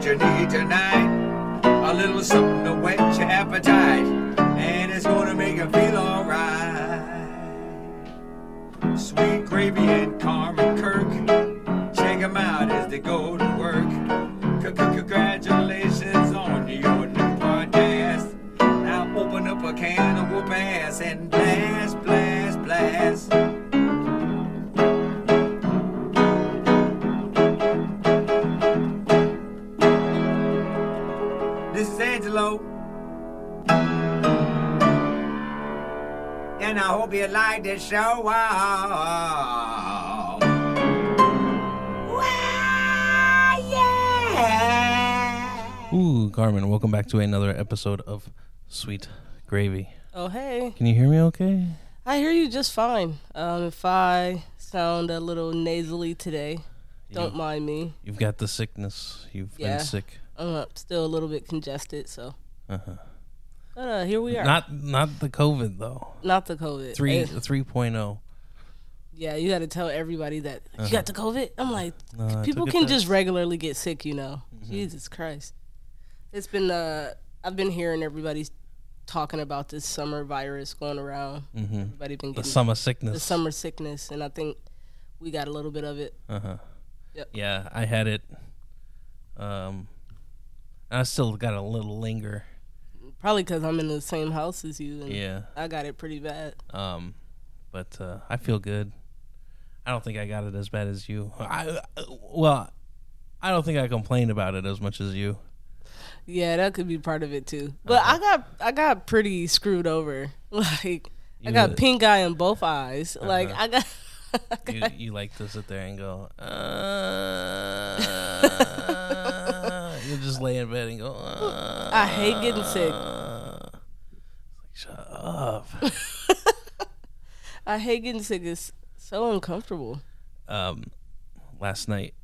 what you need tonight. A little something to whet your appetite, and it's gonna make you feel alright. Sweet gravy and Carmen Kirk, check 'em out as they go I hope you like this show. Wow. Wow, yeah. Ooh, Carmen, welcome back to another episode of Sweet Gravy. Oh, hey. Can you hear me okay? I hear you just fine. Um, if I sound a little nasally today, don't You- mind me. You've got the sickness. You've Yeah. been sick. I'm uh, still a little bit congested, so. Uh-huh. But uh, here we are. Not not the COVID though. Not the COVID. Three Eh, 3.0. yeah, you got to tell everybody that you got the COVID. I'm like, No, people can just regularly get sick, you know. Mm-hmm. Jesus Christ. It's been, uh, I've been hearing everybody talking about this summer virus going around. Mhm. Everybody been The summer sickness. the summer sickness, and I think we got a little bit of it. Uh-huh. Yep. Yeah, I had it. Um I still got a little linger. Probably because I'm in the same house as you, and Yeah. I got it pretty bad. Um but uh I feel good. I don't think I got it as bad as you. I well, I don't think I complained about it as much as you. Yeah, that could be part of it too. But I got I got pretty screwed over. Like I got would- pink eye in both eyes. Like I got. you you like to sit there and go, uh, you just lay in bed and go. Uh, I hate getting sick. like, Shut up. I hate getting sick. It's so uncomfortable. um, last night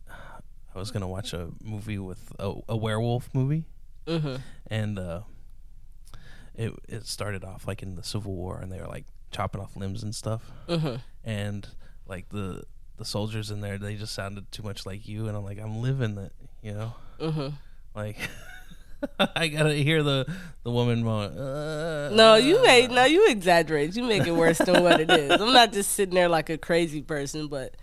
I was gonna watch a movie with a, a werewolf movie, hmm and uh, it it started off like in the Civil War, and they were like chopping off limbs and stuff, hmm and like the the soldiers in there, they just sounded too much like you, and I'm like, I'm living it, you know, hmm like. I gotta hear the the woman moan. Uh, No, you made no, you exaggerate. You make it worse than what it is. I'm not just sitting there like a crazy person, but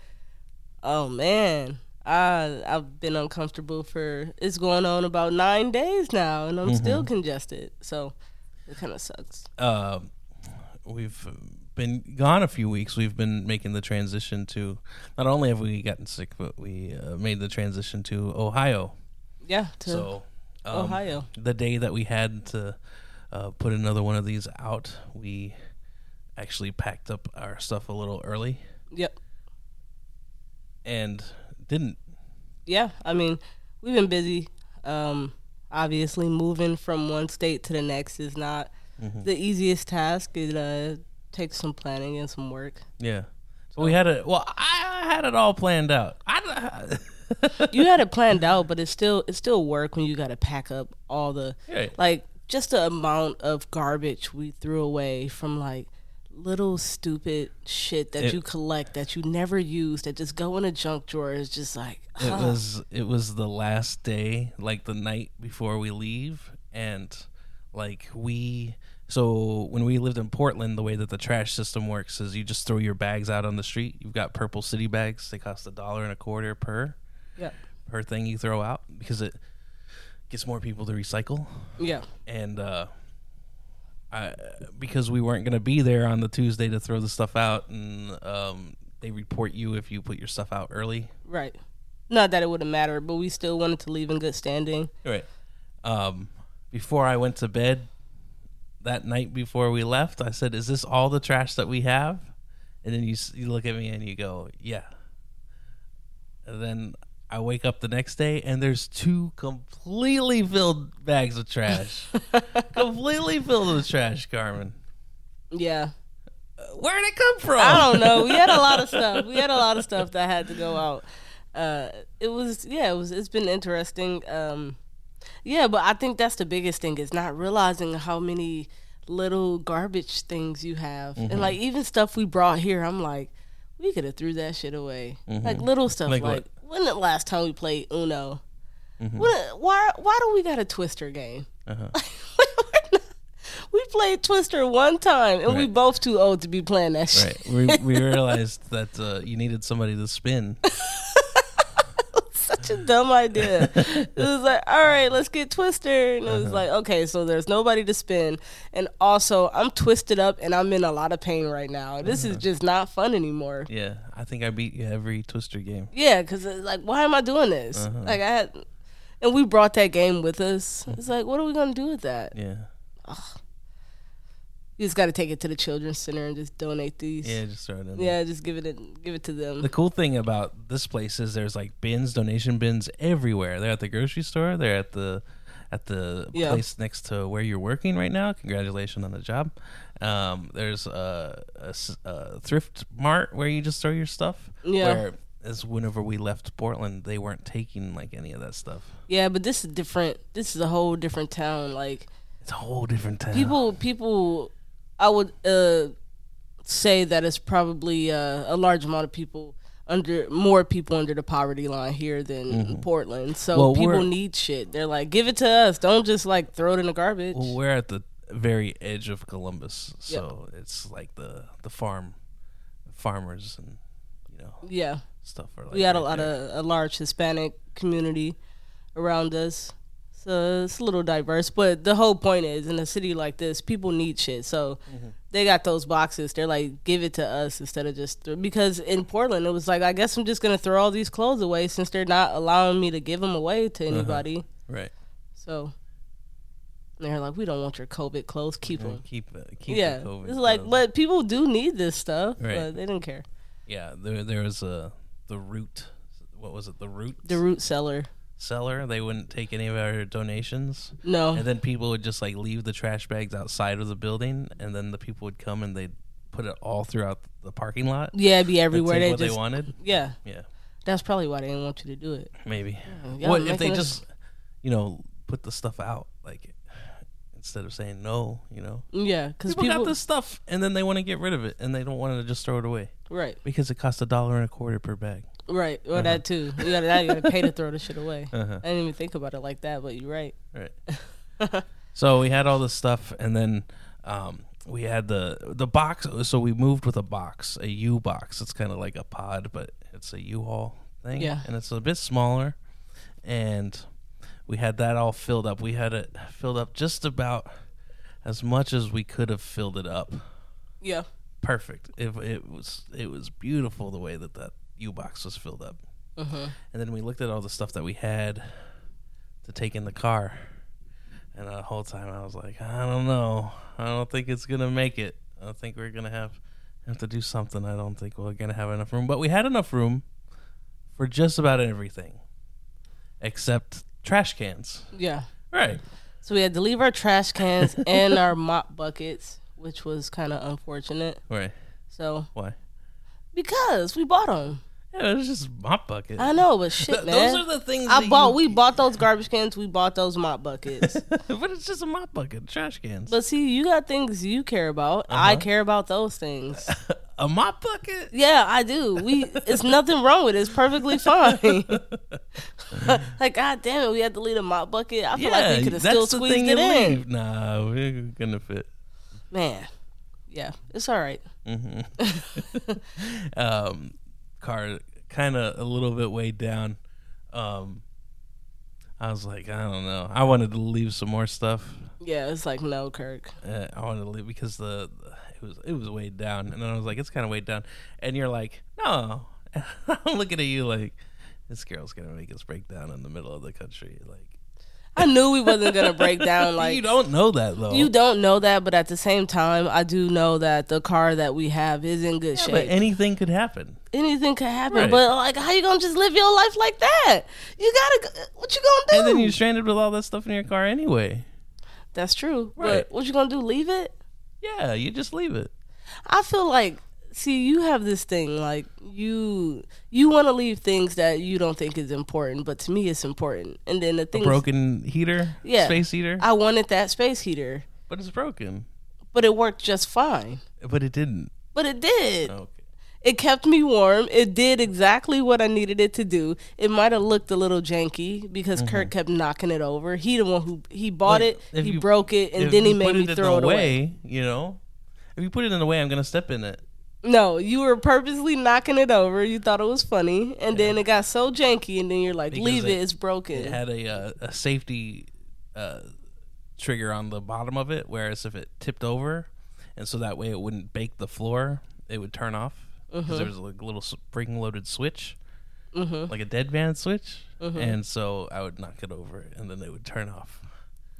oh man, I I've been uncomfortable for it's going on about nine days now, and I'm Mm-hmm. still congested. So it kind of sucks. uh, we've been gone a few weeks. We've been making the transition to. Not only have we gotten sick, but we uh, made the transition to Ohio. Yeah, to So, um, Ohio. the day that we had to uh, put another one of these out, we actually packed up our stuff a little early Yep. and didn't. Yeah, I mean, we've been busy. Um, obviously, moving from one state to the next is not Mm-hmm. the easiest task. It uh, takes some planning and some work. Yeah. So we had it. Well, I I had it all planned out. I, you had it planned out, but it's still it's still work when you got to pack up all the Yeah. like just the amount of garbage we threw away from like little stupid shit that It- you collect that you never use that just go in a junk drawer is just like it ah. was it was the last day like the night before we leave and like we so when we lived in portland the way that the trash system works is you just throw your bags out on the street. You've got purple city bags. They cost a dollar and a quarter per yeah per thing you throw out because it gets more people to recycle yeah and uh I, because we weren't going to be there on the Tuesday to throw the stuff out, and um, they report you if you put your stuff out early. right. Not that it would have mattered, but we still wanted to leave in good standing. Right. Um, before I went to bed that night before we left, I said, "Is this all the trash that we have?" And then you you look at me and you go, "Yeah." And then I wake up the next day and there's two completely filled bags of trash, completely filled with trash, Carmen. Yeah. Where did it come from? I don't know. We had a lot of stuff. We had a lot of stuff that had to go out. Uh, it was yeah. It was. It's been interesting. Um, yeah, but I think that's the biggest thing is not realizing how many little garbage things you have, Mm-hmm. and like even stuff we brought here. I'm like, we could have threw that shit away. Like little stuff. Like Like? When the last time we played Uno? What, why why do we got a Twister game? Uh-huh. we played Twister one time, and we both too old to be playing that shit. Right. We, we realized that uh, you needed somebody to spin. Such a dumb idea. it was like, all right, let's get Twister, and it was uh-huh. like, okay, so there's nobody to spin, and also I'm twisted up and I'm in a lot of pain right now. This is uh-huh. just not fun anymore. Yeah, I think I beat you every Twister game. Yeah, because it's like, why am I doing this? Uh-huh. Like I had, and we brought that game with us. Hmm. It's like, what are we gonna do with that? Yeah. You just got to take it to the children's center and just donate these. Yeah, just throw it in. there. Yeah, just give it give it to them. The cool thing about this place is there's like bins, donation bins everywhere. They're at the grocery store. They're at the at the Yeah. place next to where you're working right now. Congratulations on the job. Um, there's a thrift mart where you just throw your stuff. Yeah. Where as whenever we left Portland, they weren't taking like any of that stuff. yeah, but this is different. This is a whole different town. Like It's a whole different town. people, people, I would uh, say that it's probably uh, a large amount of people under more people under the poverty line here than Portland. So Mm-hmm. Well, people need shit. They're like, give it to us. Don't just like throw it in the garbage. Well, we're at the very edge of Columbus, so it's like the the farm farmers and you know yeah. stuff are like we had a lot there. of a large Hispanic community around us, so it's a little diverse. But the whole point is, in a city like this, people need shit. So Mm-hmm. they got those boxes. They're like, give it to us instead of just th- because in Portland it was like, I guess I'm just gonna throw all these clothes away since they're not allowing me to give them away to Uh-huh. anybody. right. So they're like, we don't want your COVID clothes. Keep them. Keep it. Keep Yeah, the COVID it's like, closed. but people do need this stuff, Right. but they didn't care. yeah, there there was a the root. What was it? The root The root cellar, seller. They wouldn't take any of our donations, no, and then people would just like leave the trash bags outside of the building, and then the people would come and they'd put it all throughout the parking lot. yeah, it'd be everywhere. They what just, they wanted. yeah, Yeah, That's probably why they didn't want you to do it. maybe. y'all what if they us- just, you know, put the stuff out like instead of saying no? You know, Yeah, because people, people, got this stuff and then they want to get rid of it and they don't want to just throw it away right, because it costs a dollar and a quarter per bag. Right, or that too. You gotta, you gotta pay to throw the shit away. Uh-huh. I didn't even think about it like that, but you're right. Right. so we had all this stuff, and then um, we had the the box. So we moved with a box, a U box. It's kind of like a pod, but it's a U-Haul thing. Yeah. and it's a bit smaller. And we had that all filled up. We had it filled up just about as much as we could have filled it up. Yeah, Perfect. It, it was it was beautiful the way that that U box was filled up. Mhm. And then we looked at all the stuff that we had to take in the car. And the whole time I was like, I don't know. I don't think it's gonna make it. I think we're gonna have have to do something. I don't think we're gonna have enough room. But we had enough room for just about everything. Except trash cans. yeah. Right. So we had to leave our trash cans and our mop buckets, which was kind of unfortunate. Right. So Why? because we bought them, Yeah, it was just mop bucket. I know, but shit, Th- man. Those are the things I bought. you- We bought those garbage cans. We bought those mop buckets. but it's just a mop bucket, trash cans. but see, you got things you care about. I Uh-huh. care about those things. a mop bucket? Yeah, I do. We it's nothing wrong with it. It's perfectly fine. like god damn it, we had to leave a mop bucket. I feel like we could have still squeezed it in. leave. Nah, we're gonna fit. Man, yeah, it's all right. Um, car kind of a little bit weighed down. Um, I was like, I don't know. I wanted to leave some more stuff. Yeah, it's like no, Kirk. Uh, I wanted to leave because the, the it was it was weighed down, and then I was like, it's kind of weighed down, and you're like, no. I'm looking at you like this girl's gonna make us break down in the middle of the country. Like I knew we wasn't gonna break down. Like you don't know that though. You don't know that, but at the same time, I do know that the car that we have is in good Yeah, shape. but anything could happen. Anything could happen, Right. but like, how you gonna just live your life like that? You gotta. What you gonna do? And then you're stranded with all that stuff in your car anyway. That's true. Right. But what you gonna do? Leave it? Yeah, you just leave it. I feel like, see, you have this thing like you you want to leave things that you don't think is important, but to me, it's important. And then the thing, Broken heater, Yeah. space heater, I wanted that space heater, but it's broken. but it worked just fine. But it didn't. But it did. Oh, okay. It kept me warm. It did exactly what I needed it to do. It might have looked a little janky because mm-hmm. Kurt kept knocking it over. He the one who he bought Like, it, he you- broke it, and then he made me throw it away. way, You know, if you put it in the way, I'm gonna step in it. No, you were purposely knocking it over. You thought it was funny, and then it got so janky, and then you're like, Because "Leave it, it- it's broken." It had a uh, a safety uh, trigger on the bottom of it, whereas if it tipped over, and so that way it wouldn't bake the floor, it would turn off because Mm-hmm. there was like a little spring loaded switch, like a dead man switch, Mm-hmm. and so I would knock it over, and then it would turn off.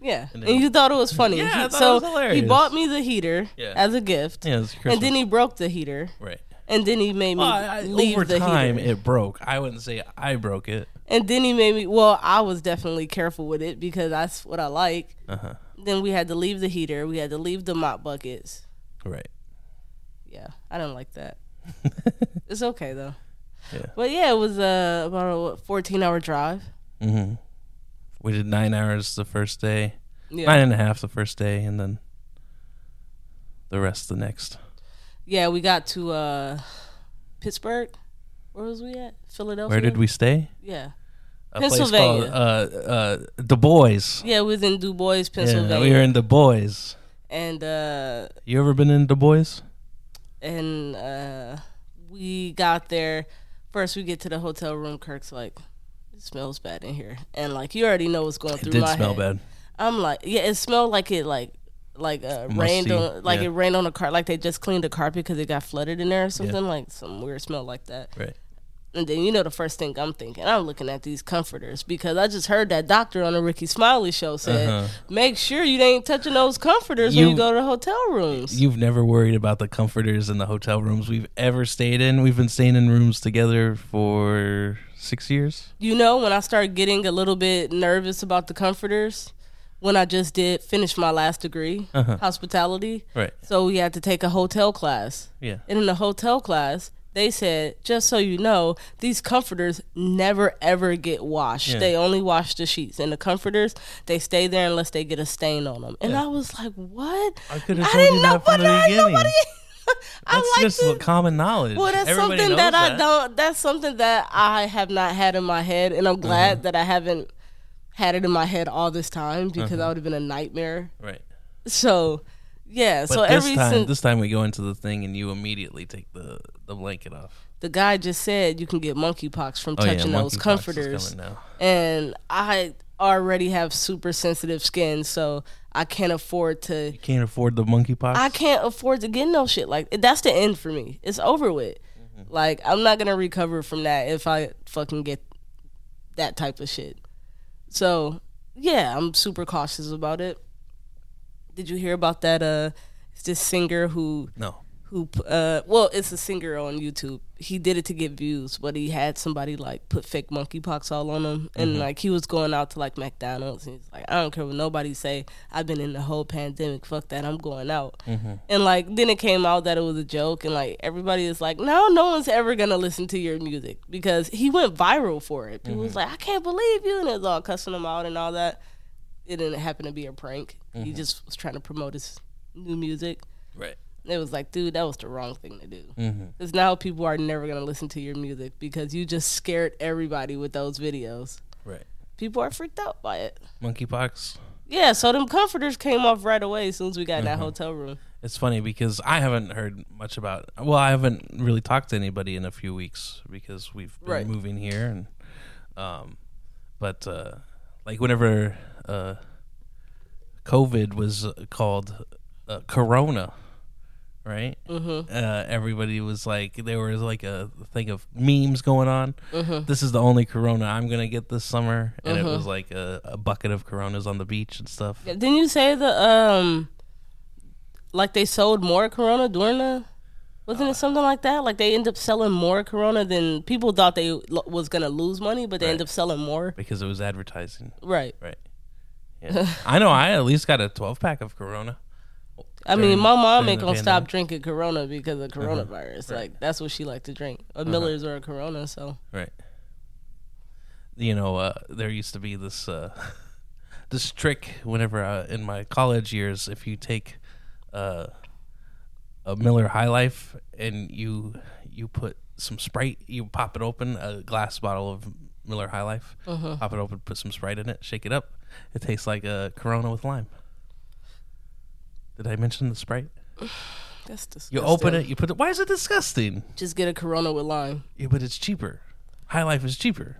Yeah, and and, you thought it was funny. Yeah, He- so it was hilarious. he bought me the heater Yeah. as a gift, Yeah, and then he broke the heater, right. and then he made me Well, I, leave over the time, heater. it broke. I wouldn't say I broke it. And then he made me. Well, I was definitely careful with it because that's what I like. Uh huh. Then we had to leave the heater. We had to leave the mop buckets. Right. Yeah, I didn't like that. it's okay though. Yeah. But yeah, it was uh, about a what, 14 hour drive. hmm We did nine hours the first day, Yeah. nine and a half the first day, and then the rest the next. Yeah, we got to uh, Pittsburgh. Where was we at? Philadelphia. Where did we stay? Yeah. A place Pennsylvania. called uh, uh, Du Bois. Yeah, we was in Du Bois, Yeah, Pennsylvania. we were in Du Bois. and uh, You ever been in Du Bois? and uh, we got there. First, we get to the hotel room. Kirk's like, "It smells bad in here," and like you already know what's going through It did my smell head. bad. I'm like, yeah, it smelled like it like like uh, rained on like yeah. it rained on the car like they just cleaned the carpet because it got flooded in there or something like some weird smell like that. Right. And then you know the first thing I'm thinking, I'm looking at these comforters because I just heard that doctor on the Rickey Smiley show said, Uh-huh. make sure you ain't touching those comforters when You- you go to the hotel rooms. You've never worried about the comforters in the hotel rooms we've ever stayed in. We've been staying in rooms together for six years. You know, when I started getting a little bit nervous about the comforters, when I just did finish my last degree, Uh-huh. hospitality. Right. So we had to take a hotel class. Yeah. And in the hotel class, they said, just so you know, these comforters never ever get washed. Yeah. They only wash the sheets. And the comforters, they stay there unless they get a stain on them. And Yeah. I was like, what? I I didn't know the I beginning. nobody. I That's like just to, common knowledge. well, that's Everybody something knows that, I don't. That's something that I have not had in my head, and I'm glad Uh-huh. that I haven't had it in my head all this time because Uh-huh. that would have been a nightmare. Right. So, yeah. But so every time, this time we go into the thing and you immediately take the, the blanket off. the guy just said you can get monkeypox from Oh yeah, touching those monkeypox is comforters, now. and I already have super sensitive skin, so I can't afford to. You can't afford the monkeypox. I can't afford to get no shit like that's the end for me. It's over with. Mm-hmm. Like I'm not gonna recover from that if I fucking get that type of shit. So yeah, I'm super cautious about it. Did you hear about that? Uh, it's this singer who no. Who uh well it's a singer on youtube. He did it to get views but he had somebody like put fake monkeypox all on him. And mm-hmm. like he was going out to like mcdonald's. And he's like i don't care what nobody say. I've been in the whole pandemic. Fuck that. I'm going out. Mm-hmm. And like then it came out that it was a joke. And like everybody is like no no one's ever gonna listen to your music. Because he went viral for it. People was mm-hmm. like i can't believe you. And it was all cussing him out and all that. It didn't happen to be a prank. He just was trying to promote his new music. Right. It was like, dude, that was the wrong thing to do. Mm-hmm. Because now people are never gonna listen to your music because you just scared everybody with those videos. Right. People are freaked out by it. Monkeypox. Yeah, so them comforters came off right away as soon as we got in Mm-hmm. that hotel room. It's funny because I haven't heard much about. Well, I haven't really talked to anybody in a few weeks because we've been Right. moving here, and um, but uh, like whenever uh, COVID was uh, called uh, Corona, right? Mm-hmm. Uh, everybody was like, there was like a thing of memes going on. Mm-hmm. This is the only Corona I'm gonna get this summer, and it was like a, a bucket of Coronas on the beach and stuff. Yeah, didn't you say the um, like they sold more Corona during the? Wasn't it something like that? Like they end up selling more Corona than people thought they lo- was gonna lose money, but they end up selling more. Because it was advertising. Right. Right. Yeah. I know. I at least got a 12 pack of Corona. I mean, my mom ain't gonna stop drinking Corona because of coronavirus. Right. Like that's what she like to drink, a Uh-huh. Miller's or a Corona. So Right. You know, uh, there used to be this uh, this trick whenever uh, in my college years, if you take uh, a Miller High Life and you you put some Sprite. You pop it open, a glass bottle of Miller High Life. Uh-huh. Pop it open, put some Sprite in it, shake it up. It tastes like a Corona with lime. Did I mention the Sprite? That's disgusting. You open it, you put it. Why is it disgusting? Just get a Corona with lime. Yeah, but it's cheaper. High Life is cheaper.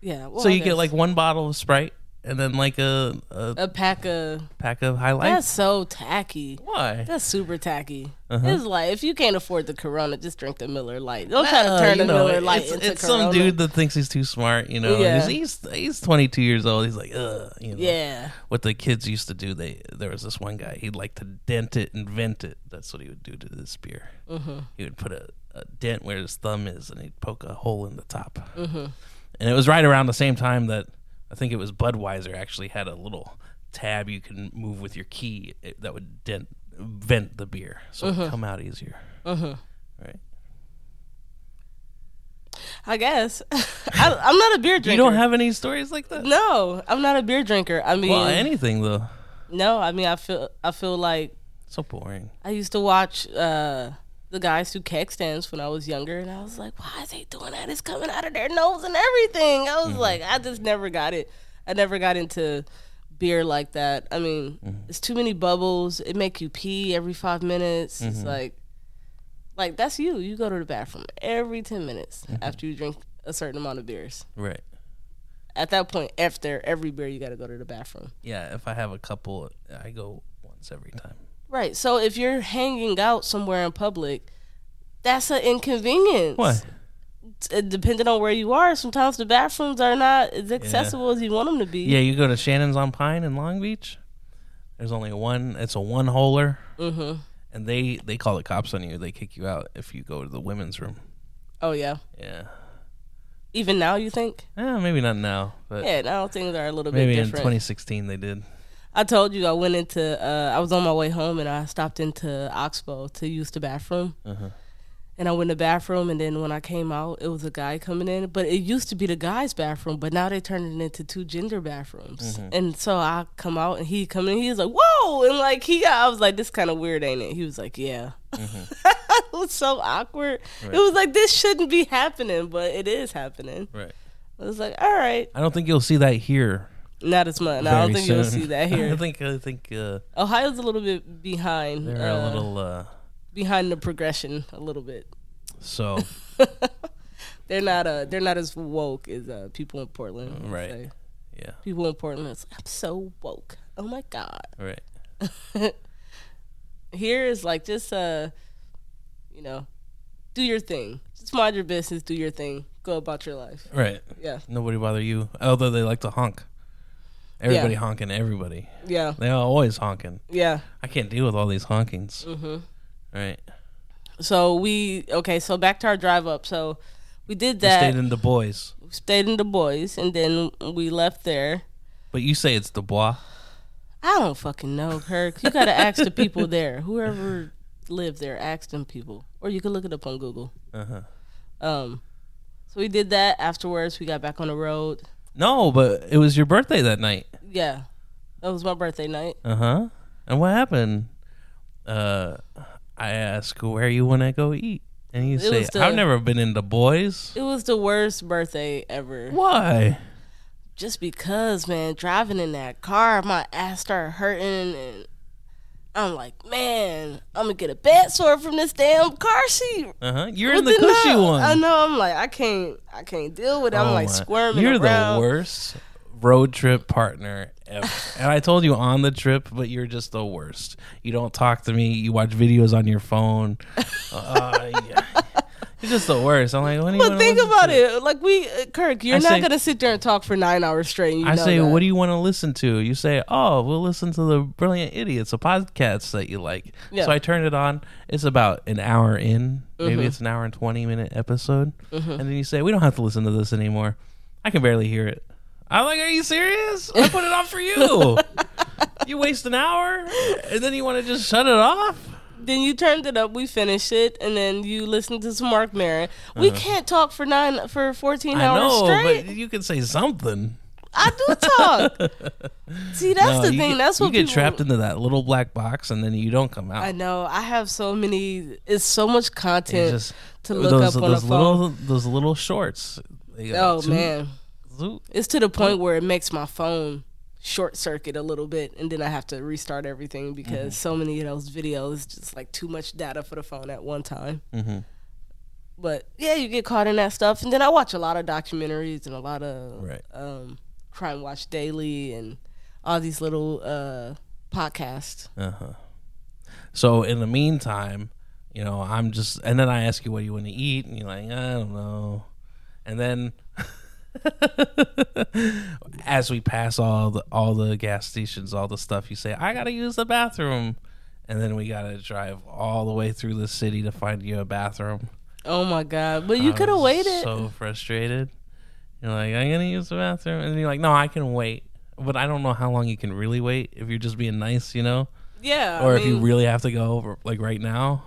Yeah. Well, so I you get like one bottle of Sprite and then like a, a a pack of. pack of High Life. That's so tacky. Why? That's super tacky. Uh-huh. It's like if you can't afford the Corona, just drink the Miller Lite. Don't try to turn you the know, Miller Lite it's, into it's Corona. some dude that thinks he's too smart, you know. Yeah. He's, he's he's 22 years old. He's like, ugh, you know. Yeah. What the kids used to do, they there was this one guy. He'd like to dent it and vent it. That's what he would do to this beer. Mm-hmm. He would put a, a dent where his thumb is, and he'd poke a hole in the top. Mm-hmm. And it was right around the same time that I think it was Budweiser actually had a little tab you can move with your key eh, that would dent vent the beer so it would come out easier. Mm-hmm. Right. I guess I, I'm not a beer drinker. You don't have any stories like that? No, I'm not a beer drinker. I mean, Well, anything though. no. I mean, I feel I feel like So boring. I used to watch uh, the guys do keg stands when I was younger, and I was like, why is they doing that? It's coming out of their nose and everything. I was Mm-hmm. like, I just never got it. I never got into beer like that. I mean, Mm-hmm. it's too many bubbles. It make you pee every five minutes. It's Mm-hmm. like, like that's you. You go to the bathroom every ten minutes Mm-hmm. after you drink a certain amount of beers. Right. At that point, after every beer, you got to go to the bathroom. Yeah, if I have a couple, I go once every time. Right. So if you're hanging out somewhere in public, that's an inconvenience. Why? T- Depending on where you are, sometimes the bathrooms are not as accessible as you want them to be. Yeah, you go to Shannon's on Pine in Long Beach. There's only one. It's a one holer, Mm-hmm. and they they call the cops on you. They kick you out if you go to the women's room. Oh yeah. Yeah. Even now, you think? Yeah, maybe not now, but Yeah. Now things are a little bit. maybe in 2016 they did. I told you I went into. Uh, I was on my way home and I stopped into Oxbow to use the bathroom. Uh-huh. And I went in the bathroom, and then when I came out, it was a guy coming in. But it used to be the guy's bathroom, but now they turned it into two gender bathrooms. Mm-hmm. And so I come out, and he come in. He was like, "Whoa!" And like he, got, I was like, "This kind of weird, ain't it?" He was like, "Yeah." it was so awkward. Mm-hmm. Right. It was like this shouldn't be happening, but it is happening. Right. I was like, "All right, I don't think you'll see that here. Not as much." No, I don't very think you'll see that here. I think I think uh, Ohio's a little bit behind. they're uh, a little uh, behind the progression a little bit. so They're not uh they're not as woke as uh people in Portland. Right. say. yeah. People in Portland, it's like, I'm so woke. Oh my god. Right. Here is like just uh, you know, do your thing. Just mind your business. Do your thing. Go about your life. Right. Yeah. Nobody bother you. Although they like to honk. Everybody honking everybody. Yeah. They are always honking. Yeah. I can't deal with all these honkings. hmm Right. So we okay. So back to our drive up. So we did You that. stayed in the Bois. We stayed in the boys, and then we left there. But you say it's the Bois. I don't fucking know, Kirk. You gotta ask the people there. Whoever lived there, ask them people, or you can look it up on Google. Uh-huh. Um, so we did that. Afterwards, we got back on the road. No, but it was your birthday that night. Yeah, that was my birthday night. Uh huh. And what happened? Uh, I asked where you want to go eat, and you say the- I've never been in Du Bois. It was the worst birthday ever. Why? Just because, man, driving in that car, my ass started hurting, and I'm like, man, I'm gonna get a bed sore from this damn car seat. Uh huh. You're in the cushy one. I know. I'm like, I can't, I can't deal with it. I'm Oh like my- squirming You're around. the worst road trip partner ever. and I told you on the trip, but you're just the worst. You don't talk to me. You watch videos on your phone. Uh, yeah. You're just the worst. I'm like, what do you But think about to? it. Like we, uh, Kirk, you're I not say- gonna sit there and talk for nine hours straight. I know say, that. what do you want to listen to? You say, oh, we'll listen to the Brilliant Idiots, a podcast that you like. Yeah. So I turned it on. It's about an hour in. Maybe Mhm. it's an hour and 20 minute episode. Mhm. And then you say, we don't have to listen to this anymore. I can barely hear it. I'm like, are you serious? I put it on for you. you waste an hour and then you want to just shut it off? Then you turned it up. We finished it, and then you listened to some Marc Maron. We can't talk for nine for fourteen Uh-huh. I hours know, straight. but you can say something. I do talk. See, that's No, the thing. Get, that's what you get people, trapped into that little black box, and then you don't come out. I know. I have so many. It's so much content just to look those, up on a those phone. little those little shorts. Oh two- man, two- it's to the point where it makes my phone short circuit a little bit, and then I have to restart everything because Mm-hmm. so many of those videos just like too much data for the phone at one time. Mhm. But yeah, you get caught in that stuff, and then I watch a lot of documentaries and a lot of Right. um, Crime Watch Daily and all these little uh, podcasts. Uh-huh. So in the meantime, you know, I'm just, and then I ask you what you want to eat, and you're like, I don't know, and then. As we pass all the all the gas stations, all the stuff you say, I gotta use the bathroom, and then we gotta drive all the way through the city to find you a bathroom. Oh my god! But you could have waited. So frustrated. You're like, I'm gonna use the bathroom, and you're like, No, I can wait. But I don't know how long you can really wait if you're just being nice, you know, yeah, or I if you really have to go over like right now.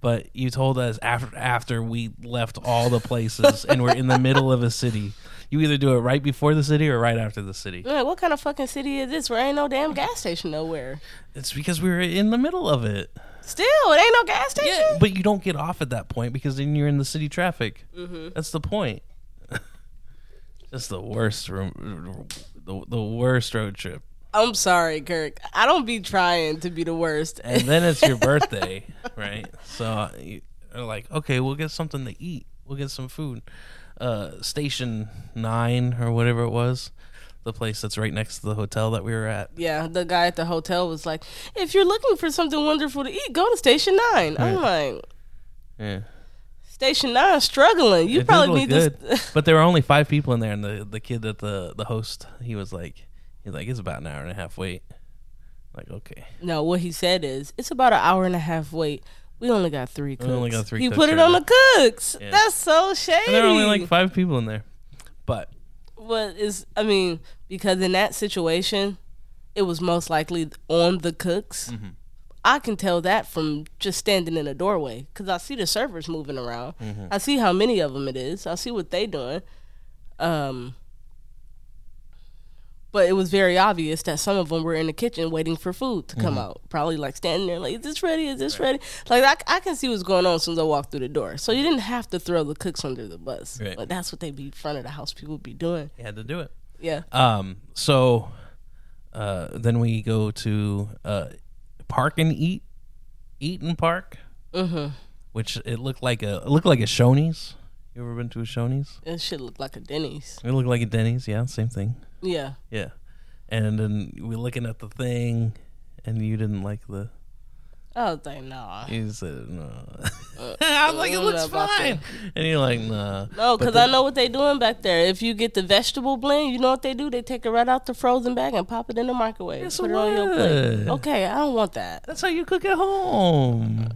But you told us after after we left all the places and we're in the middle of a city. You either do it right before the city or right after the city. Man, what kind of fucking city is this? Where ain't no damn gas station nowhere. It's because we were in the middle of it. Still, it ain't no gas station. Yeah, but you don't get off at that point because then you're in the city traffic. Mm-hmm. That's the point. That's the worst room, the, the worst road trip. I'm sorry, Kirk. I don't be trying to be the worst. And then it's your birthday, right? So you're like, okay, we'll get something to eat. We'll get some food. Uh, Station Nine or whatever it was, the place that's right next to the hotel that we were at. yeah, the guy at the hotel was like, "If you're looking for something wonderful to eat, go to Station 9. I'm like, Yeah, "Station 9 struggling. You It probably need good. this." but there were only five people in there, and the the kid that the the host, he was like, he's like, it's about an hour and a half wait. Like, okay. no, what he said is, "It's about an hour and a half wait. We only got three cooks. We only got three He cooks put it on the cooks. Yeah. That's so shady. And there were only like five people in there, but What is? I mean, because in that situation, it was most likely on the cooks. Mm-hmm. I can tell that from just standing in a doorway because I see the servers moving around. Mm-hmm. I see how many of them it is. I see what they doing. Um, but it was very obvious that some of them were in the kitchen waiting for food to come Mm-hmm. out. Probably like standing there, like, "Is this ready? Is this ready?" Like I, I can see what's going on as soon as I walk through the door. So you didn't have to throw the cooks under the bus. Right. But that's what they be front of the house people be doing. he had to do it. Yeah. Um. So, uh, then we go to uh, park and eat, Eat'n Park, Mm-hmm. which it looked like a it looked like a Shoney's. You ever been to a Shoney's? It should look like a Denny's. It looked like a Denny's. Yeah, same thing. Yeah. Yeah. And then we're looking at the thing, and you didn't like the. I was like, nah. You said no. I was like, it uh, looks fine. And you're like, nah. No, because I know what they're doing back there. If you get the vegetable blend, you know what they do? They take it right out the frozen bag and pop it in the microwave. Yes, put it on your plate. Okay, I don't want that. That's how you cook at home.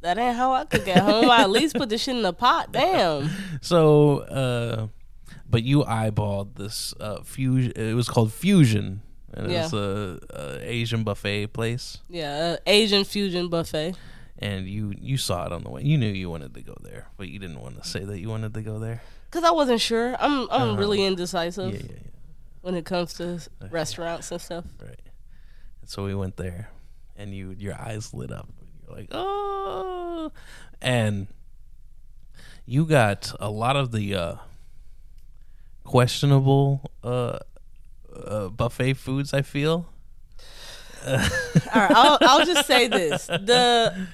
That ain't how I cook at home. I at least put the shit in the pot. Damn. So, uh, but you eyeballed this uh, fusion. It was called Fusion, and Yeah. it's a, a Asian buffet place. Yeah, uh, Asian fusion buffet. And you you saw it on the way. You knew you wanted to go there, but you didn't want to say that you wanted to go there. Cause I wasn't sure. I'm I'm Uh-huh. really indecisive yeah, yeah. when it comes to restaurants and stuff. Right. And so we went there, and you your eyes lit up. You're like, oh, and you got a lot of the uh, questionable uh, uh, buffet foods. I feel. All right, I'll, I'll just say this: the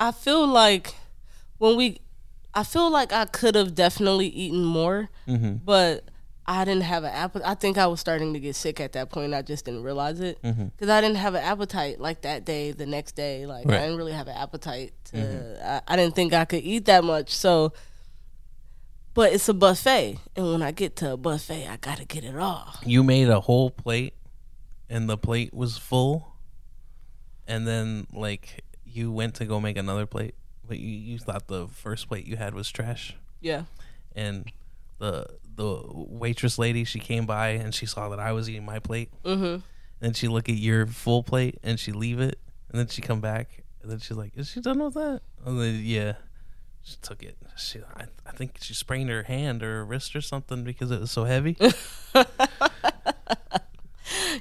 I feel like when we, I feel like I could have definitely eaten more, Mm-hmm. but I didn't have an appetite. I think I was starting to get sick at that point. I just didn't realize it because I didn't have an appetite like that day, the next day. Like Mm-hmm. Right. Mm-hmm. I didn't really have an appetite. To, I, I didn't think I could eat that much. So, but it's a buffet, and when I get to a buffet, I gotta get it all. You made a whole plate, and the plate was full, and then like you went to go make another plate, but you, you thought the first plate you had was trash. Yeah. and the the waitress lady she came by and she saw that I was eating my plate. Mm-hmm. And then she look at your full plate and she leave it, and then she come back and then she's like, "Is she done with that?" I'm like, "Yeah." She took it. She, I, I think she sprained her hand or her wrist or something because it was so heavy.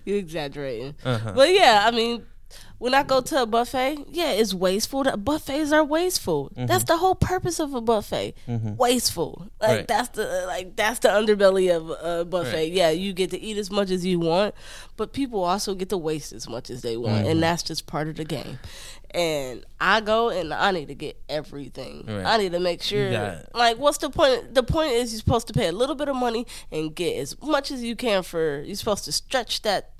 You exaggerating. Uh-huh. But yeah, I mean, when I go to a buffet, yeah, it's wasteful. The buffets are wasteful. That's the whole purpose of a buffet. Wasteful. Like Right. that's the like that's the underbelly of a buffet. Right. Yeah, you get to eat as much as you want, but people also get to waste as much as they want, and that's just part of the game. And I go and I need to get everything. Right. I need to make sure. Like, what's the point? The point is you're supposed to pay a little bit of money and get as much as you can for. You're supposed to stretch that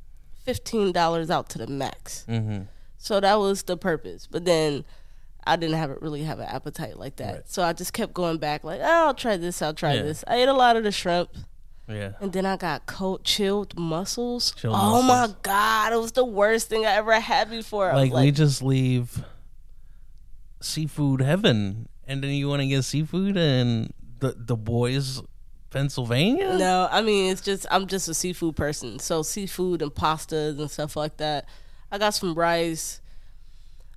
fifteen dollars out to the max. hmm So that was the purpose. But then I didn't have it really have an appetite like that. Right. So I just kept going back like, oh, I'll try this, I'll try Yeah. this. I ate a lot of the shrimp. Yeah. And then I got cold chilled mussels. Chilled oh my god, it was the worst thing I ever had before. Was Like, we just leave seafood heaven, and then you want to get seafood and the the boys, Pennsylvania. No, I mean it's just I'm just a seafood person. So seafood and pastas and stuff like that. I got some rice.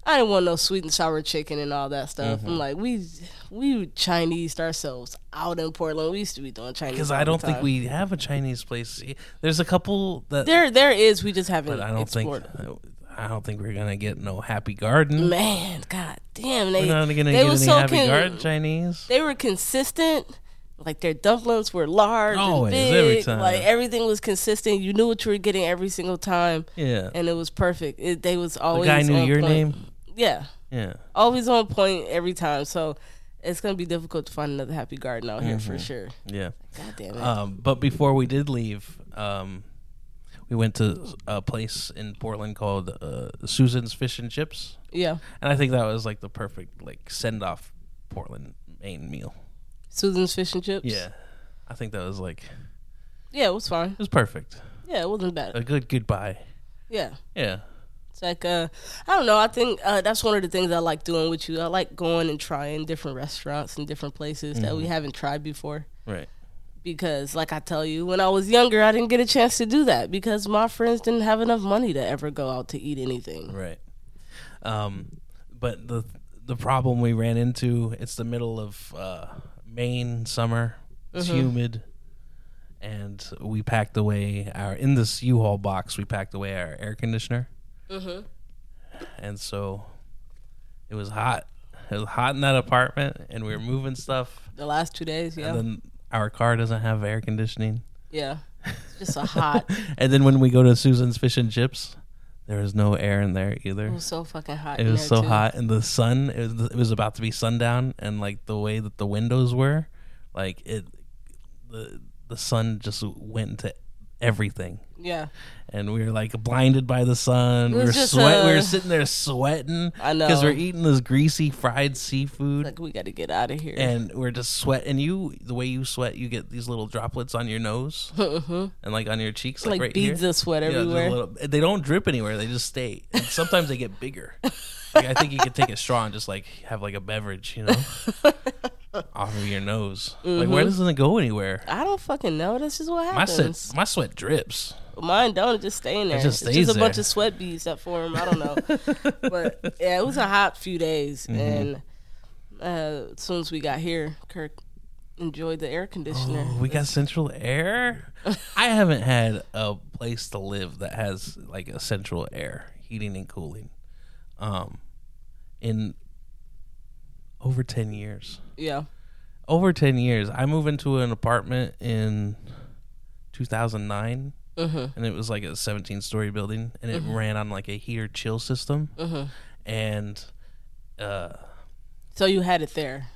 I didn't want no sweet and sour chicken and all that stuff. Mm-hmm. I'm like, we we Chinese ourselves out in Portland. We used to be doing Chinese Because I don't think we have a Chinese place. There's a couple that, there there is. We just haven't but I don't explored. think I don't think we're gonna get no Happy Garden. Man, god damn, they we're not gonna they get any so Happy con- Garden Chinese. they were consistent. Like their dumplings were large Always, and every big. time. Like everything was consistent. You knew what you were getting every single time, Yeah. and it was perfect. It, they was The always guy knew your point. name. Yeah, Yeah. always on point every time. So it's gonna be difficult to find another Happy Garden out here Mm-hmm. for sure. Yeah. God damn it. Um, but before we did leave, um, we went to a place in Portland called uh, Susan's Fish and Chips, yeah, and I think that was like the perfect like send off Portland Maine meal. Susan's fish and chips. Yeah, I think that was like yeah, it was fine. It was perfect. Yeah, it wasn't bad. A good goodbye. Yeah. Yeah. It's like uh, I don't know. I think uh, that's one of the things I like doing with you. I like going and trying different restaurants and different places that Mm-hmm. we haven't tried before. Right. Because, like I tell you, when I was younger, I didn't get a chance to do that because my friends didn't have enough money to ever go out to eat anything. Right. Um, but the the problem we ran into it's the middle of uh, Maine summer. It's Mm-hmm. humid, and we packed away our in this U-Haul box. We packed away our air conditioner, Mm-hmm. and so it was hot. It was hot in that apartment, and we were moving stuff. The last two days, yeah, And then our car doesn't have air conditioning. yeah, it's just a hot. And then when we go to Susan's Fish and Chips, there was no air in there either. It was so fucking hot. It was so too. hot, and the sun. It was, it was about to be sundown, and like the way that the windows were, like it, the the sun just went into everything, Yeah, and we were like blinded by the sun. We were sweat. we uh, were sitting there sweating. I know. because we're eating this greasy fried seafood. like we got to get out of here. and we're just sweat, and you, the way you sweat, you get these little droplets on your nose and like on your cheeks, like, like right beads here. of sweat Yeah, everywhere. little- they don't drip anywhere; they just stay. And sometimes they get bigger. Like I think you could take a straw and just like have like a beverage, you know, off of your nose. Like Mm-hmm. where doesn't it go anywhere? I don't fucking know. This is what My happens. sweat, my sweat drips. Mine don't. It just stay in there. just it's stays just a bunch of sweat beads that form. I don't know. but yeah, it was a hot few days, Mm-hmm. and uh, as soon as we got here, Kirk enjoyed the air conditioner. Oh, we got central air. I haven't had a place to live that has like a central air heating and cooling, um, in over ten years. yeah, over 10 years. I moved into an apartment in 2009 hmm and it was like a 17 story building and it ran on like a heater chill system. Hmm and uh so you had it there.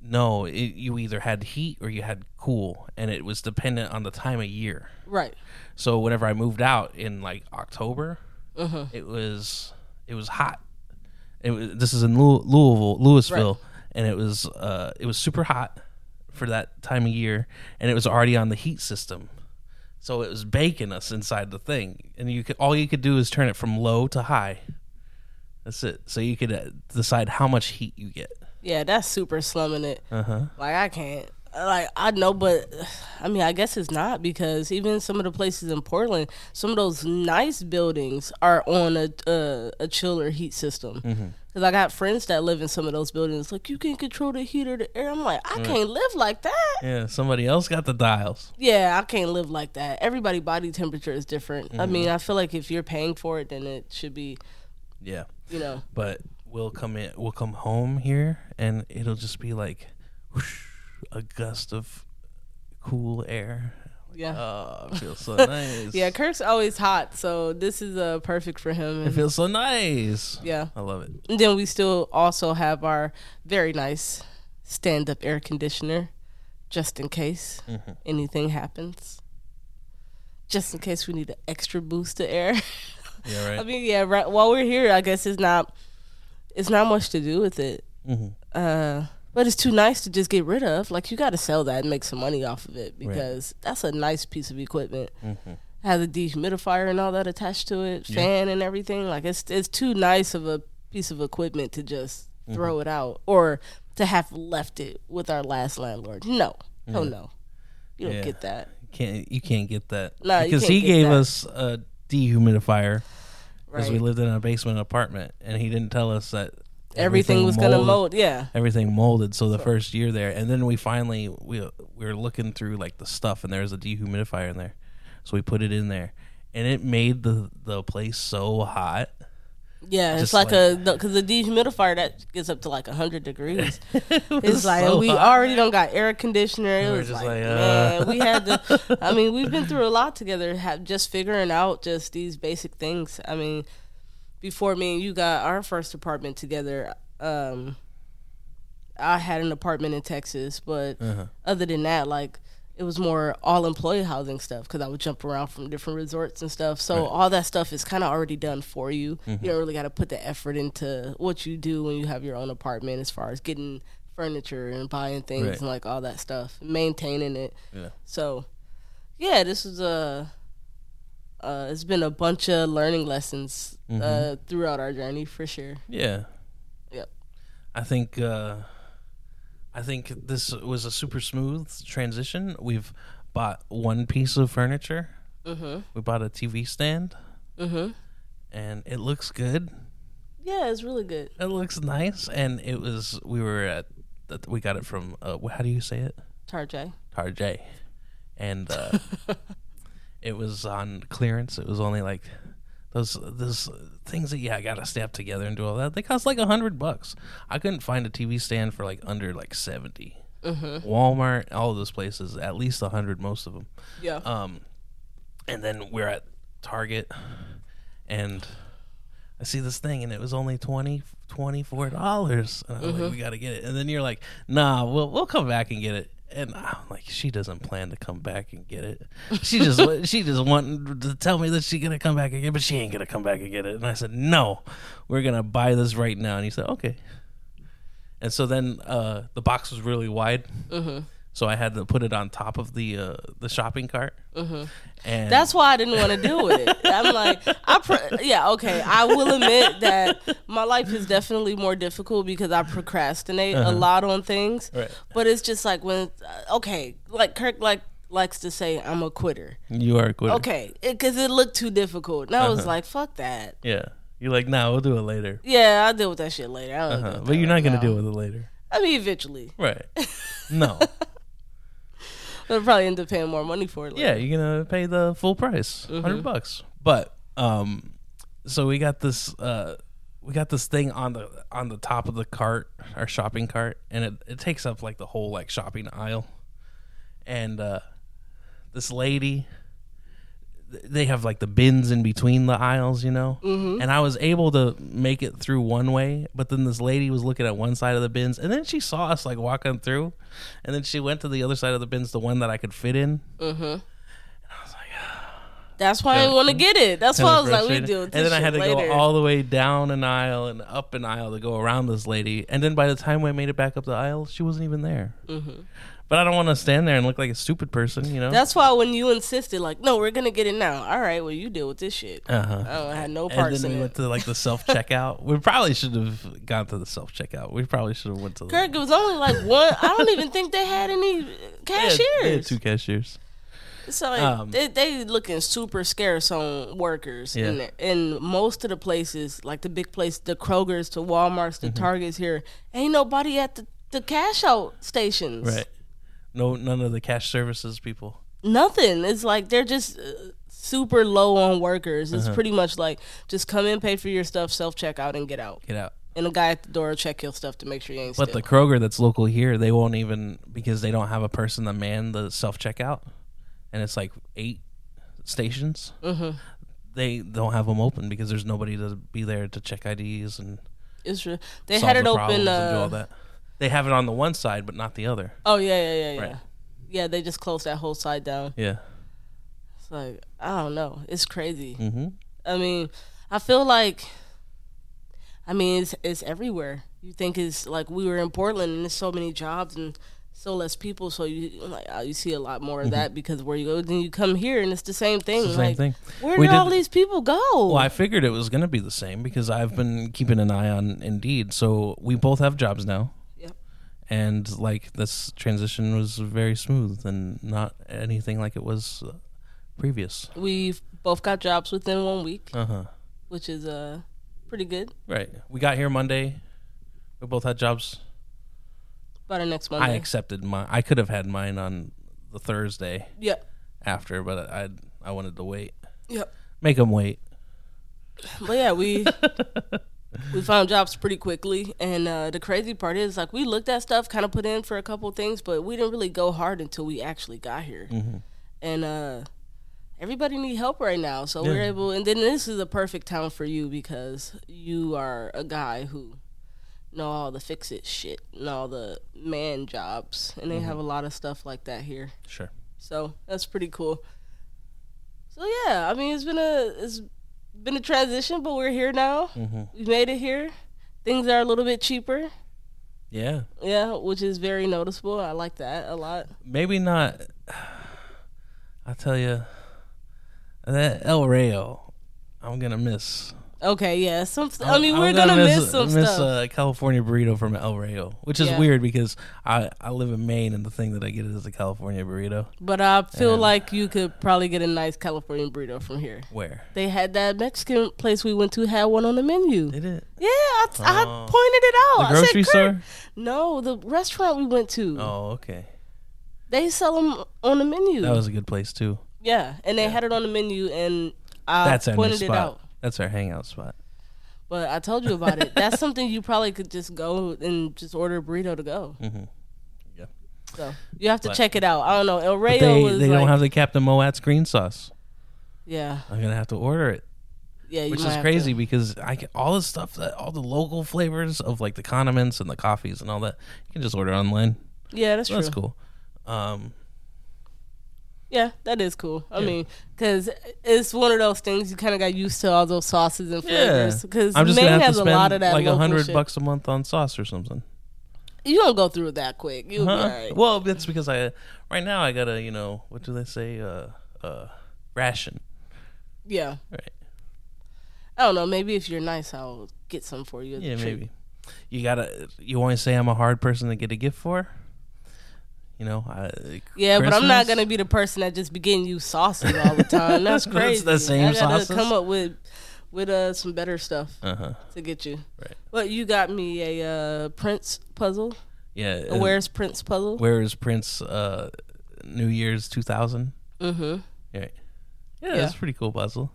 no it, you either had heat or you had cool and it was dependent on the time of year. Right. so whenever i moved out in like october hmm it was it was hot. It was, this is in Louis- Louisville, Louisville, and it was uh, it was super hot for that time of year, and it was already on the heat system, so it was baking us inside the thing. And you could all you could do is turn it from low to high. That's it. So you could uh, decide how much heat you get. Yeah, that's super slumming it. Uh huh. Like I can't. Like I know, but I mean, I guess it's not because even some of the places in Portland, some of those nice buildings are on a a, a chiller heat system. Mm-hmm. Because I got friends that live in some of those buildings. Like you can control the heat or the air. I'm like, I can't live like that. Yeah, somebody else got the dials. Yeah, I can't live like that. Everybody body temperature is different. I mean, mm-hmm. I feel like if you're paying for it, then it should be, Yeah. you know. But we'll come in we'll come home here and it'll just be like whoosh, a gust of cool air. Yeah. Oh, it feels so nice. yeah, Kirk's always hot, so this is uh, perfect for him. It feels so nice. yeah. I love it. And then we still also have our very nice stand up air conditioner just in case Mm-hmm. anything happens. Just in case we need an extra boost of air. Yeah, right. I mean, yeah, right while we're here, I guess it's not it's not much to do with it. Mhm. Uh but it's too nice to just get rid of. Like you got to sell that and make some money off of it because that's a nice piece of equipment. Mm-hmm. Has a dehumidifier and all that attached to it, fan and everything. Like it's it's too nice of a piece of equipment to just Mm-hmm. throw it out or to have left it with our last landlord. No, oh no, you don't Yeah. get that. can't you can't get that you because he gave that. us a dehumidifier because we lived in a basement apartment and he didn't tell us that Everything, was gonna mold. Yeah, everything molded so the first year there and then we finally we, we were looking through like the stuff and there was a dehumidifier in there so we put it in there and it made the the place so hot Yeah, it's like, like- a because the dehumidifier that gets up to like hundred degrees. it's like so we hot. already don't got air conditioner. It We were was just like, like, uh. man, we had to. I mean, we've been through a lot together. Have just figuring out just these basic things. I mean, before me and you got our first apartment together, um, I had an apartment in Texas, but Uh-huh. other than that, like. It was more all employee housing stuff because I would jump around from different resorts and stuff. So Right. all that stuff is kind of already done for you. Mm-hmm. You don't really got to put the effort into what you do when you have your own apartment, as far as getting furniture and buying things Right. and like all that stuff, maintaining it. yeah So, yeah, this is a. Uh, it's been a bunch of learning lessons Mm-hmm. uh, throughout our journey for sure. yeah Yep. i think uh i think this was a super smooth transition we've bought one piece of furniture Mhm. we bought a tv stand Mhm. and it looks good Yeah, it's really good. It looks nice, and it was. We were at. We got it from. Uh, how do you say it? Tarjay. Tarjay, and uh, it was on clearance. It was only like those those things that yeah, I gotta snap together and do all that. They cost like a hundred bucks. I couldn't find a TV stand for like under like 70 Walmart, all of those places, at least a hundred, most of them. Yeah. Um, and then we're at Target, and I see this thing, and it was only 20 dollars. And I'm like, we got to get it. And then you're like, nah, we'll we'll come back and get it. And I'm like, she doesn't plan to come back and get it. She just she just wanted to tell me that she's gonna come back again, but she ain't gonna come back and get it. And I said, no, we're gonna buy this right now. And he said, okay. And so then uh, the box was really wide, so I had to put it on top of the uh, the shopping cart. And That's why I didn't want to deal with it. I'm like, I pro- yeah, okay. I will admit that my life is definitely more difficult because I procrastinate a lot on things. Right. But it's just like when, uh, okay, like Kirk like likes to say, I'm a quitter. you are a quitter. Okay, because it, looked too difficult, and I was like, fuck that. Yeah. You're like, nah, we'll do it later. Yeah, I'll deal with that shit later. Uh-huh. But you're not right gonna now. deal with it later. I mean, eventually, Right. No. I'll probably end up paying more money for it. yeah, you're gonna pay the full price. 100 bucks. But um so we got this uh we got this thing on the on the top of the cart, our shopping cart, and it, it takes up like the whole like shopping aisle. And uh this lady they have like the bins in between the aisles, you know. Mm-hmm. And I was able to make it through one way, but then this lady was looking at one side of the bins, and then she saw us like walking through, and then she went to the other side of the bins, the one that I could fit in. Mm-hmm. And I was like, oh. that's why I want to get it. That's why I was like, we do. deal with this and then I had to later. go all the way down an aisle and up an aisle to go around this lady. And then by the time I made it back up the aisle, she wasn't even there. Mm-hmm. But I don't want to stand there and look like a stupid person, you know. That's why when you insisted, like, no, we're gonna get it now. All right, well, you deal with this shit. uh-huh. I don't have no And then in we it. went to like the self checkout. we probably should have gone to the self checkout. We probably should have went to the Kirk, it was only like one. I don't even think they had any They had- cashiers. they had two cashiers. So like, Um, they they looking super scarce on workers Yeah. in most of the places, like the big place, the Krogers to WalMarts, Mm-hmm. the Targets here, ain't nobody at the, the cash out stations. Right. No, none of the cash services people. Nothing. It's like they're just uh, super low on workers. Uh-huh. It's pretty much like just come in, pay for your stuff, self checkout, and get out. Get out. And the guy at the door will check your stuff to make sure you ain't But the. Kroger that's local here, they won't even because they don't have a person to man the self checkout, and it's like eight stations. Mm-hmm. They don't have them open because there's nobody to be there to check IDs and It's true. They solve had it open. problems and do all Uh, that. They have it on the one side, but not the other. oh yeah, yeah, yeah, yeah. Right. Yeah, they just closed that whole side down. Yeah. It's like I don't know. It's crazy. Mm-hmm. I mean, I feel like, I mean, it's it's everywhere. You think it's like we were in Portland and there's so many jobs and so less people, so you like uh, you see a lot more of that because where you go, then you come here and it's the same thing. Mm-hmm. The same like, thing. Where We did all these people go? Well, I figured it was going to be the same because I've been keeping an eye on Indeed. So we both have jobs now. And like this transition was very smooth and not anything like it was previous. We've both got jobs within one week, Uh huh. which is uh pretty good. Right. We got here Monday. We both had jobs. By the next I Monday. accepted my. I could have had mine on the Thursday yep. after, but I I wanted to wait. Yep. Make them wait. But yeah, we we found jobs pretty quickly, and uh, the crazy part is like we looked at stuff, kind of put in for a couple things, but we didn't really go hard until we actually got here. And uh, everybody need help right now, so we're able. And then this is a perfect town for you because you are a guy who know all the fix it shit and all the man jobs, and they have a lot of stuff like that here. Sure. So that's pretty cool. So yeah, I mean it's been a it's been a transition, but we're here now. hmm We made it here. Things are a little bit cheaper. Yeah. Yeah, which is very noticeable. I like that a lot. maybe not. I'll tell you that El Rayo, I'm gonna miss. Okay, yeah. Some I mean I'm we're gonna, miss, miss, some miss uh, stuff. a California burrito from El Rayo, which is Yeah. weird because I I live in Maine and the thing that I get is a California burrito. but I feel and- like you could probably get a nice California burrito from here. Where They had that Mexican place we went to had one on the menu. did it? Yeah, I, I Oh. pointed it out. The I grocery said, store? No, the restaurant we went to. Oh, okay. They sell them on the menu. That was a good place too. Yeah, and they Yeah. had it on the menu, and I That's pointed it out. That's our hangout spot. But I told you about it. That's something you probably could just go and just order a burrito to go. hmm Yeah. So you have to But- check it out. I don't know. El Rayo they was they like, don't have the Captain Mowatt's green sauce. yeah, I'm gonna have to order it. yeah. You which is crazy to- because I get all the stuff that all the local flavors of like the condiments and the coffees and all that you can just order online. yeah, that's So true. that's cool. Um, Yeah, that is cool. I Yeah. mean, because it's one of those things you kind of got used to all those sauces and yeah, flavors. Because I'm just Maine gonna have has to a lot of that like a hundred bucks a month on sauce or something. You don't go through that quick. You'll Huh? be all right. Well, that's because I right now I gotta you know what do they say uh uh ration yeah, right I don't know. Maybe if you're nice, I'll get some for you. yeah maybe you gotta you want to say I'm a hard person to get a gift for you know I, Yeah, but I'm not gonna be the person that just be getting you sauces all the time. That's crazy. That's crazy. the same I gotta sauces? come up with with uh some better stuff uh huh to get you. Right. But you got me a uh, Prince puzzle. yeah A Where's Prince puzzle? Where is Prince? Uh, New Year's 2000. Mm-hmm. Yeah, yeah, Yeah. that's a pretty cool puzzle.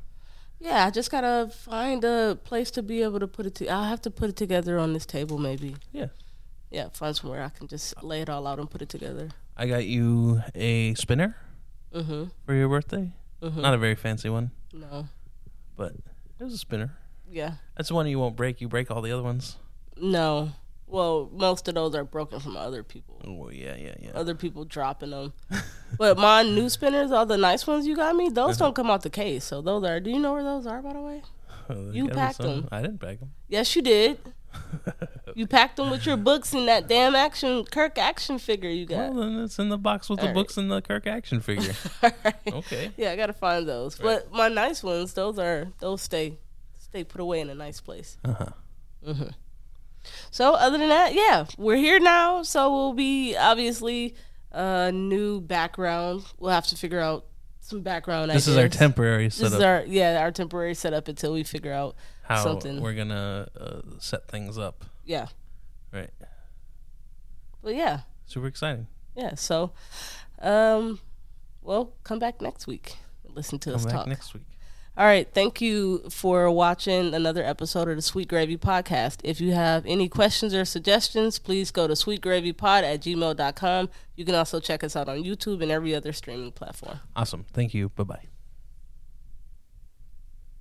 Yeah, I just gotta find a place to be able to put it. To- I'll have to put it together on this table, maybe. Yeah, Yeah, find somewhere I can just lay it all out and put it together. I got you a spinner Mm-hmm. for your birthday. Mm-hmm. Not a very fancy one, no. but it was a spinner. Yeah. That's the one you won't break. You break all the other ones. No. Well, most of those are broken from other people. Oh yeah, yeah, yeah. Other people dropping them. but my new spinners, all the nice ones you got me, those Uh-huh. don't come out the case. So those are. Do you know where those are, by the way? Oh, you packed them. I didn't pack them. Yes, you did. You packed them with your books and that damn action Kirk action figure you got. Well, then it's in the box with the All right. books and the Kirk action figure. Alright. Okay. Yeah, I gotta find those. But my nice ones, those are those stay stay put away in a nice place. Uh huh. Mm-hmm. So other than that, yeah, we're here now. So we'll be obviously a new background. We'll have to figure out some background. This is our ideas. temporary This is our yeah our temporary setup until we figure out how something. we're gonna uh, set things up. yeah. Right. Well, yeah, Super exciting. yeah. So, um, well, come back next week. Listen to Come us back talk. next week. All right. Thank you for watching another episode of the Sweet Gravy Podcast. If you have any questions or suggestions, please go to sweetgravypod at gmail.com. You can also check us out on YouTube and every other streaming platform. Awesome. Thank you. Bye bye.